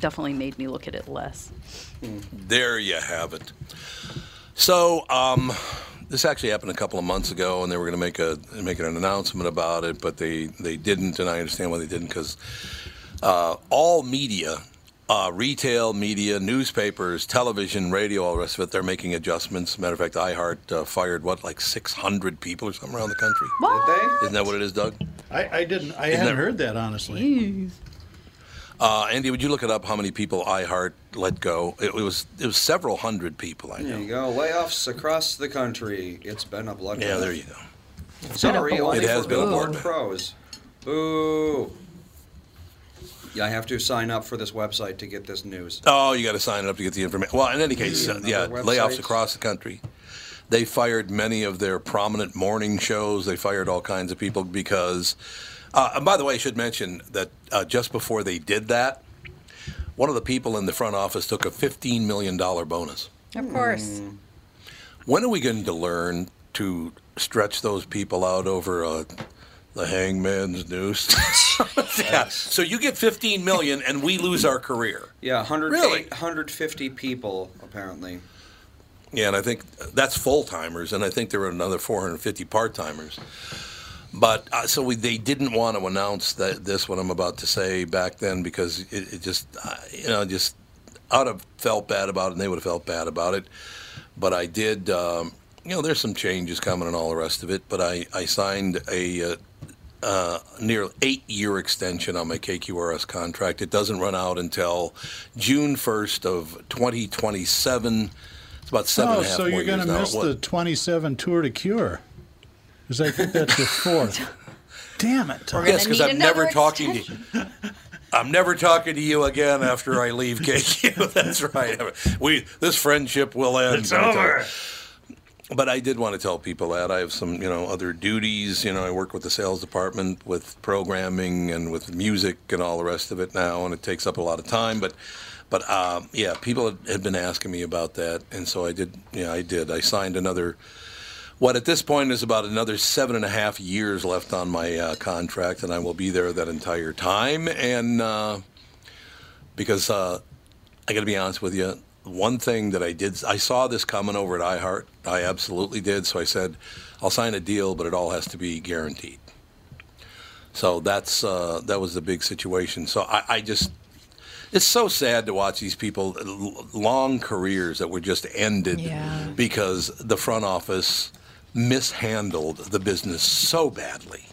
definitely made me look at it less. There you have it. So um, this actually happened a couple of months ago, and they were going to make a make an announcement about it, but they they didn't, and I understand why they didn't because uh, all media. Uh, retail media, newspapers, television, radio, all the rest of it, they're making adjustments. Matter of fact, iHeart uh, fired, what, like 600 people or something around the country? did they? Isn't that what it is, Doug? I, I didn't. I Isn't hadn't that- heard that honestly. Uh, Andy, would you look it up? How many people iHeart let go? It, was it was several hundred people. I know. There you go. Layoffs across the country. It's been a bloodbath. Yeah, there you go. Sorry, only It has for been a Billboard bloodbath. pros. Boo. Yeah, I have to sign up for this website to get this news. Oh, you got to sign up to get the information. Well, in any case, uh, yeah, Another layoffs across the country. They fired many of their prominent morning shows. They fired all kinds of people because. Uh, and by the way, I should mention that uh, just before they did that, one of the people in the front office took a $15 million bonus. Of course. Hmm. When are we going to learn to stretch those people out over a The hangman's noose. yeah. So you get 15 million and we lose our career. Yeah, 100, Really? 150 people apparently. Yeah, and I think that's full timers, and I think there were another 450 part timers. But uh, so we, they didn't want to announce that this what I'm about to say back then because it, it just uh, you know just I would have felt bad about it, and they would have felt bad about it. But I did. Um, you know, there's some changes coming and all the rest of it. But I I signed a. Uh, uh, near eight year extension on my KQRS contract. It doesn't run out until June 1st of 2027. It's about seven oh, and a half so you're going to years now. miss What- the 27 Tour de Cure. Because I think that's your fourth. Damn it. Tom. Yes, because I'm never talking to you. I'm never talking to you again after I leave KQ. That's right. We this friendship will end. It's I tell over. But I did want to tell people that I have some, you know, other duties. You know, I work with the sales department with programming and with music and all the rest of it now, and it takes up a lot of time. But, but um, yeah, people had, had been asking me about that, and so I did. Yeah, I did. I signed another. What at this point is about another seven and a half years left on my uh, contract, and I will be there that entire time. And uh, because uh, I got to be honest with you, one thing that I did, I saw this coming over at iHeart. I absolutely did. So I said, I'll sign a deal, but it all has to be guaranteed. So that's uh, that was the big situation. So I, I just, it's so sad to watch these people long careers that were just ended Yeah. because the front office mishandled the business so badly.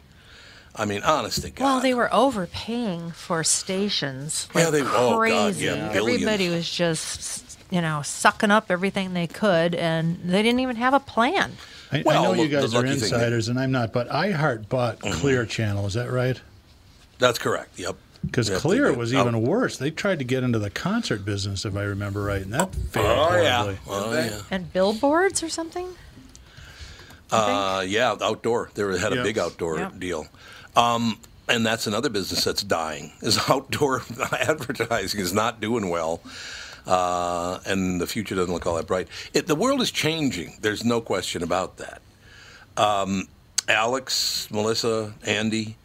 I mean, honest to God. Well, they were overpaying for stations. Yeah, Like they- oh, God, crazy. yeah, Everybody was just, you know, sucking up everything they could, and they didn't even have a plan. I, I know you the- the guys are lucky thing- insiders, and I'm not, but iHeart bought Mm-hmm. Clear Channel. Is that right? That's correct. Yep. Because Yep, Clear did. was Oh. even worse. They tried to get into the concert business, if I remember right, and that failed Oh yeah. horribly. Oh yeah. And billboards or something? Uh, yeah, outdoor. They had a Yeah. big outdoor Yep. deal. Um, and that's another business that's dying. Is outdoor advertising is not doing well, uh, and the future doesn't look all that bright. It, the world is changing. There's no question about that. Um, Alex, Melissa, Andy,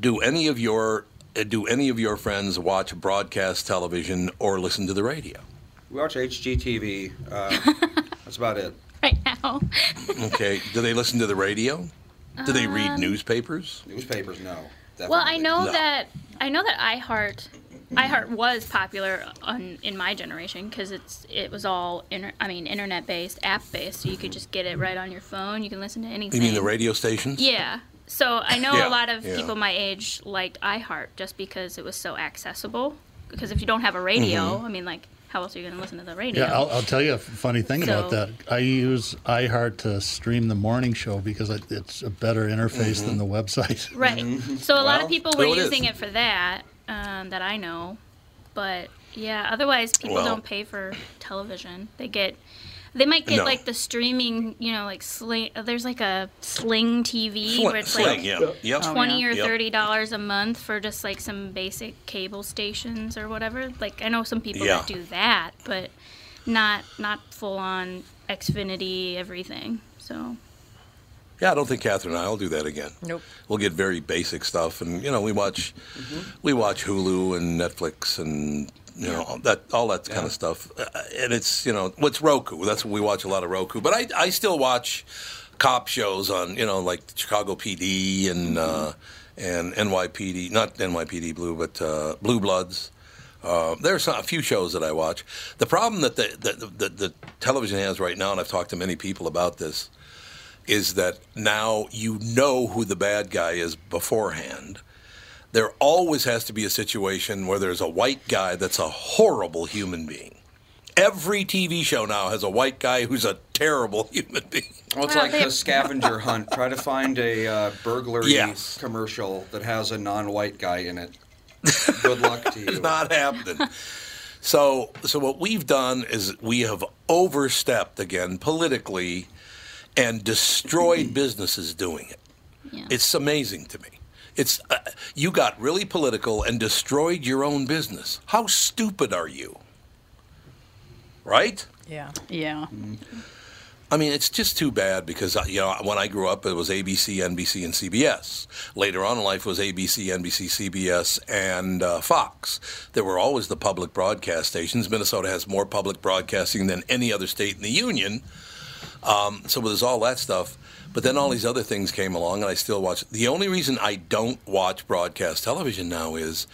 do any of your uh, do any of your friends watch broadcast television or listen to the radio? We watch HGTV. Uh, that's about it. right now. Okay. do they listen to the radio? Do they read Um, newspapers? Newspapers, no. Well, I know No. that I know that iHeart iHeart was popular on in my generation because it's it was all inter, I mean internet based, app based, so you could just get it right on your phone. You can listen to anything. You mean the radio stations? Yeah. So I know Yeah, a lot of yeah. people my age liked iHeart just because it was so accessible. Because if you don't have a radio, Mm-hmm. I mean, like, how else are you going to listen to the radio? Yeah, I'll, I'll tell you a funny thing about that. I use iHeart to stream the morning show because it's a better interface than the website. Right. So a lot of people were well, it using is. it for that, um, that I know. But yeah, otherwise people Well- don't pay for television. They get, they might get No. like the streaming, you know, like sling. There's like a Sling TV Sling, where it's sling, like yeah. Yep. twenty or thirty dollars a month for just like some basic cable stations or whatever. Like I know some people Yeah. that do that, but not not full on Xfinity everything. So Yeah, I don't think Catherine and I will do that again. Nope. We'll get very basic stuff, and you know, we watch, we watch Hulu and Netflix and you know all that all that kind of stuff. Uh, and it's you know, what's Roku? That's what we watch a lot of Roku. But I I still watch cop shows on you know like Chicago PD and uh, and NYPD, not NYPD Blue, but uh, Blue Bloods. Uh, there's a few shows that I watch. The problem that the, the, the, the television has right now, and I've talked to many people about this, is that now you know who the bad guy is beforehand. There always has to be a situation where there's a white guy that's a horrible human being. Every TV show now has a white guy who's a terrible human being. Well, it's Well, like they- the scavenger hunt. Try to find a uh, burglary Yes. commercial that has a non-white guy in it. Good luck to you. It's not happening. So, so what we've done is we have overstepped again politically and destroyed businesses doing it. Yeah. It's amazing to me. It's uh, you got really political and destroyed your own business. How stupid are you? Right? Yeah. Yeah. I mean, it's just too bad because uh, you know when I grew up, it was ABC, NBC, and CBS. Later on in life, it was ABC, NBC, CBS, and uh, Fox. There were always the public broadcast stations. Minnesota has more public broadcasting than any other state in the union. Um, so there's all that stuff. But then all these other things came along, and I still watch. The only reason I don't watch broadcast television now is,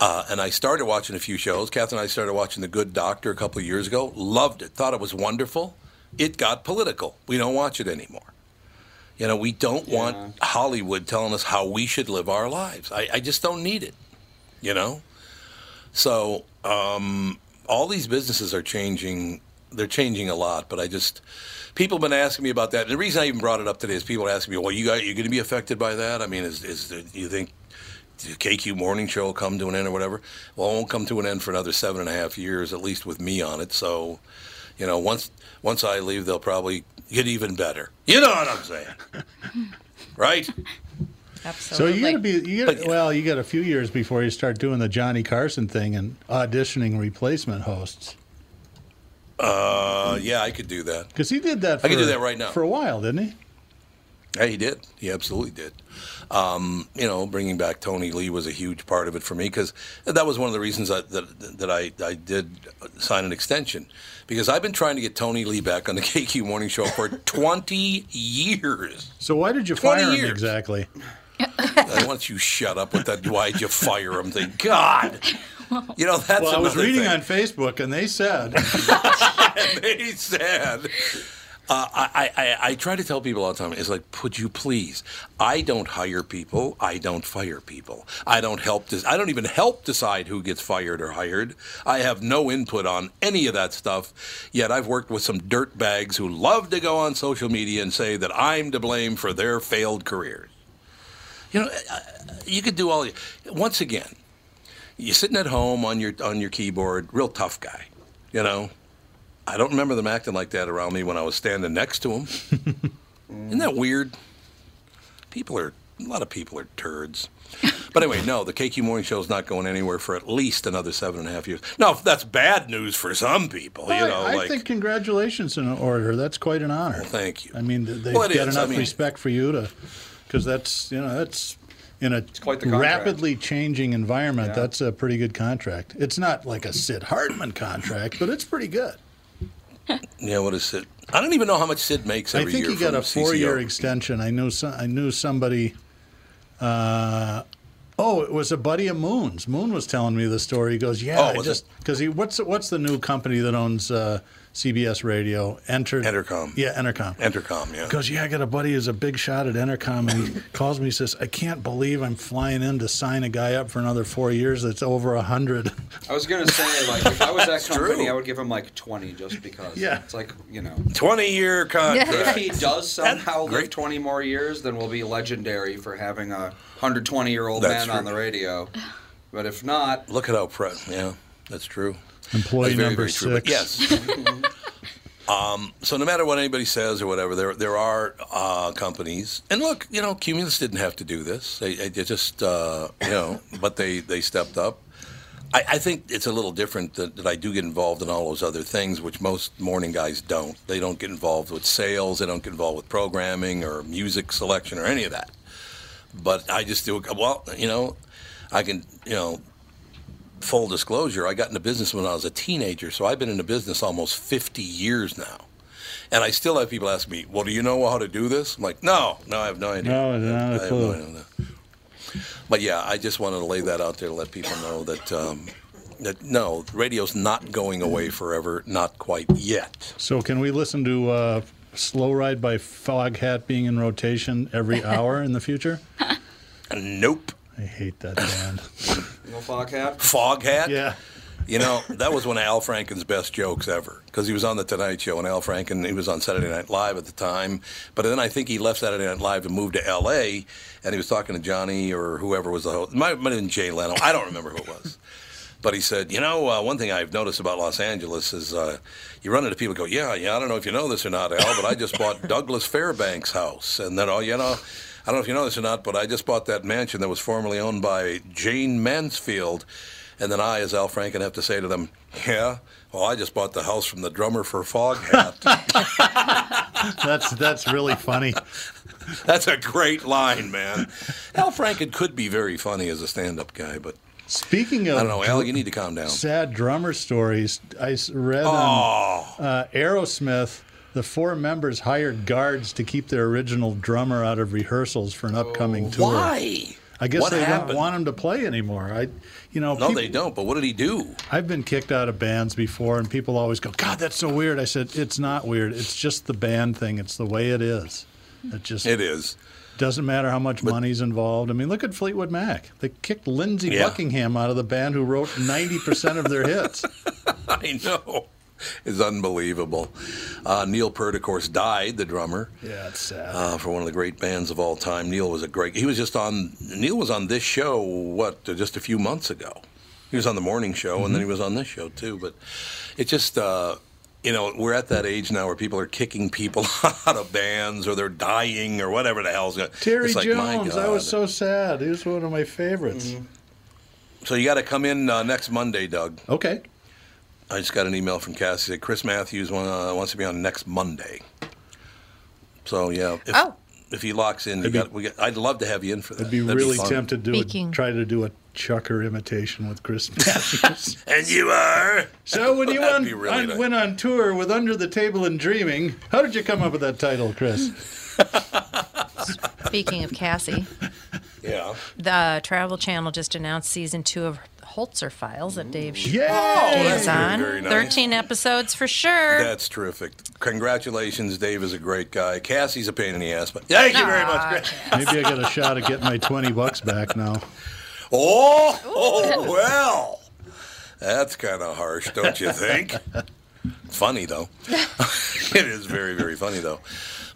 uh, and I started watching a few shows. Catherine and I started watching The Good Doctor a couple of years ago. Loved it. Thought it was wonderful. It got political. We don't watch it anymore. You know, we don't want Hollywood telling us how we should live our lives. I, I just don't need it. You know. So um, all these businesses are changing. They're changing a lot, but I just people have been asking me about that. And the reason I even brought it up today is people are asking me, "Well, you got you're going to be affected by that? I mean, is is the, you think the KQ morning show will come to an end or whatever? Well, it won't come to an end for another seven and a half years, at least with me on it. So, you know, once once I leave, they'll probably get even better. You know what I'm saying, right? Absolutely. So you got to be you got to well, you got a few years before you start doing the Johnny Carson thing and auditioning replacement hosts. Uh, yeah, I could do that. Because he did that. For, I could do that right now. for a while, didn't he? Yeah, he did. He absolutely did. Um, you know, bringing back Tony Lee was a huge part of it for me because that was one of the reasons that, that, that I, I did sign an extension because I've been trying to get Tony Lee back on the KQ Morning Show for 20 years. So why did you 20 fire him exactly? Why don't you shut up with that? Why'd you fire him? Thank God. You know, that's well, I was reading thing. on Facebook and they said and they said, uh, I, I, I try to tell people all the time, it's like, would you please? I don't hire people. I don't fire people. I don't help. Des- I don't even help decide who gets fired or hired. I have no input on any of that stuff. Yet I've worked with some dirt bags who love to go on social media and say that I'm to blame for their failed careers. You know, uh, you could do all. Once again, you're sitting at home on your on your keyboard, real tough guy. You know, I don't remember them acting like that around me when I was standing next to them. Isn't that weird? People are a lot of people are turds. But anyway, no, the KQ Morning Show is not going anywhere for at least another seven and a half years. Now, that's bad news for some people, you know, I like think congratulations in order. That's quite an honor. thank you. I mean, they've Well, got is. I enough mean- respect for you to, because that's you know that's in a quite the rapidly changing environment. That's a pretty good contract. It's not like a Sid Hartman contract, but it's pretty good. yeah, what is Sid? I don't even know how much Sid makes I think year. he got a four-year extension. I knew some, I knew somebody. Uh, oh, it was a buddy of Moon's. Moon was telling me the story. He goes, "Yeah, Oh, I just because he what's what's the new company that owns uh, CBS Radio? Enter Entercom. Yeah, Entercom. Entercom, yeah. He goes, yeah, I got a buddy who's a big shot at Entercom, and he calls me. He says, I can't believe I'm flying in to sign a guy up for another four years. That's over a hundred. I was gonna say, like, if I was that That's company, true. I would give him like twenty, just because. Yeah. It's like you know, 20 year contract. if he does somehow live great. twenty more years, then we'll be legendary for having a hundred twenty year old That's man on the radio. But if not, Look at how proud. Yeah, that's true. Employee very, number very true. Six. yes. um, so no matter what anybody says or whatever, there there are uh, companies, and look, you know, Cumulus didn't have to do this. They, they just, uh, you know, but they they stepped up. I, I think it's a little different that, that I do get involved in all those other things, which most morning guys don't. They don't get involved with sales. They don't get involved with programming or music selection or any of that. But I just do. Well, you know, I can, you know, full disclosure, I got into business when I was a teenager, so I've been in the business almost 50 years now. And I still have people ask me, well, do you know how to do this? I'm like, no, no, I have no idea. No, not a I have no. But yeah, I just wanted to lay that out there to let people know that, um, that no, radio's not going away forever, not quite yet. So can we listen to uh, "Slow Ride" by Foghat being in rotation every hour in the future? Nope. I hate that band. no Foghat. Foghat? Yeah. You know, that was one of Al Franken's best jokes ever because he was on the Tonight Show, and Al Franken he was on Saturday Night Live at the time. But then I think he left Saturday Night Live and moved to L.A. and he was talking to Johnny or whoever was the host. It might, might have been Jay Leno. I don't remember who it was. But he said, you know, uh, one thing I've noticed about Los Angeles is uh, you run into people who go, yeah, yeah, I don't know if you know this or not, Al, but I just bought Douglas Fairbanks' house. And then, oh, you know, I don't know if you know this or not, but I just bought that mansion that was formerly owned by Jayne Mansfield. And then I, as Al Franken, have to say to them, yeah, well, I just bought the house from the drummer for Foghat. that's that's really funny. That's a great line, man. Al Franken could be very funny as a stand-up guy, but Speaking of I don't know, Al. You need to calm down. sad drummer stories, I read Oh. on uh, Aerosmith. The four members hired guards to keep their original drummer out of rehearsals for an upcoming oh. tour. Why? I guess What they happened? don't want him to play anymore. I, you know, No, peop- they don't. But what did he do? I've been kicked out of bands before, and people always go, "God, that's so weird." I said, "It's not weird. It's just the band thing. It's the way it is. It just It is. doesn't matter how much money's involved. I mean, look at Fleetwood Mac. They kicked Lindsey Yeah. Buckingham out of the band who wrote ninety percent of their hits. I know. It's unbelievable. Uh, Neil Peart, of course, died. The drummer. Yeah, it's sad. uh, for one of the great bands of all time. Neil was a great. He was just on. Neil was on this show. What? Just a few months ago. He was on the morning show, and then he was on this show too. But it just. Uh, you know, we're at that age now where people are kicking people out of bands or they're dying or whatever the hell's going Terry it's like, Jones, I was so sad. He was one of my favorites. So you got to come in uh, next Monday, Doug. Okay. I just got an email from Cassie. Said Chris Matthews want, uh, wants to be on next Monday. So yeah, if, Oh. if he locks in, you got, we got, I'd love to have you in for that. I'd be That'd really fun. tempted to do a, Speaking- try to do a Chucker imitation with Chris Matthews. And you are. so when you That'd won, be really on- nice. went on tour with Under the Table and Dreaming, how did you come up with that title, Chris? Speaking of Cassie, Yeah. the Travel Channel just announced season two of Holzer Files that Dave Yeah. Oh, that's is very, on. very nice. 13 episodes for sure. That's terrific. Congratulations, Dave is a great guy. Cassie's a pain in the ass, but thank you very much. Maybe I got a shot at getting my 20 bucks back now. Oh, oh well. That's kind of harsh, don't you think? funny though. it is very, very funny though.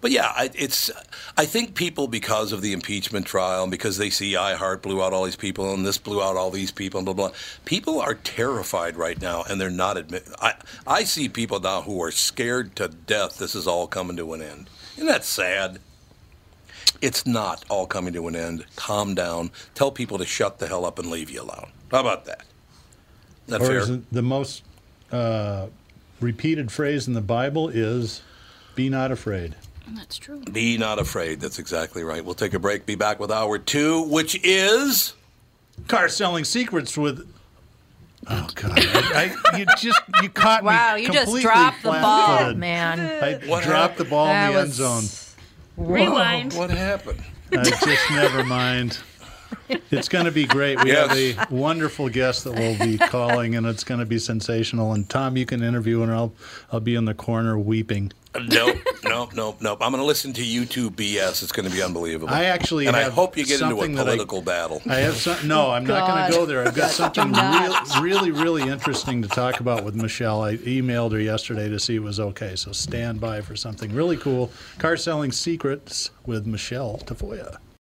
But yeah, I, it's. I think people because of the impeachment trial and because they see iHeart blew out all these people and this blew out all these people and blah blah. People are terrified right now, and they're not admit. I I see people now who are scared to death. This is all coming to an end. Isn't that sad? It's not all coming to an end. Calm down. Tell people to shut the hell up and leave you alone. How about that? Is that or fair? is the most uh, repeated phrase in the Bible is, "Be not afraid." That's true. Be not afraid. That's exactly right. We'll take a break. Be back with hour two, which is Car selling secrets with. Oh God! I, I, you just you caught me. wow, you just dropped the ball, flat-footed. man. I What dropped the ball That in the end was- zone. Rewind. what happened. I just never mind. It's going to be great. We Yes. have a wonderful guest that will be calling, and it's going to be sensational. And Tom, you can interview, and I'll I'll be in the corner weeping. Nope, nope, nope, nope. I'm going to listen to you two BS. It's going to be unbelievable. I actually and I hope you get into a something that I- political battle. I have some. No, I'm not going to go there. I've got something not. real, really, really interesting to talk about with Michelle. I emailed her yesterday to see it was okay. So stand by for something really cool. Car selling secrets with Michelle Tafoya.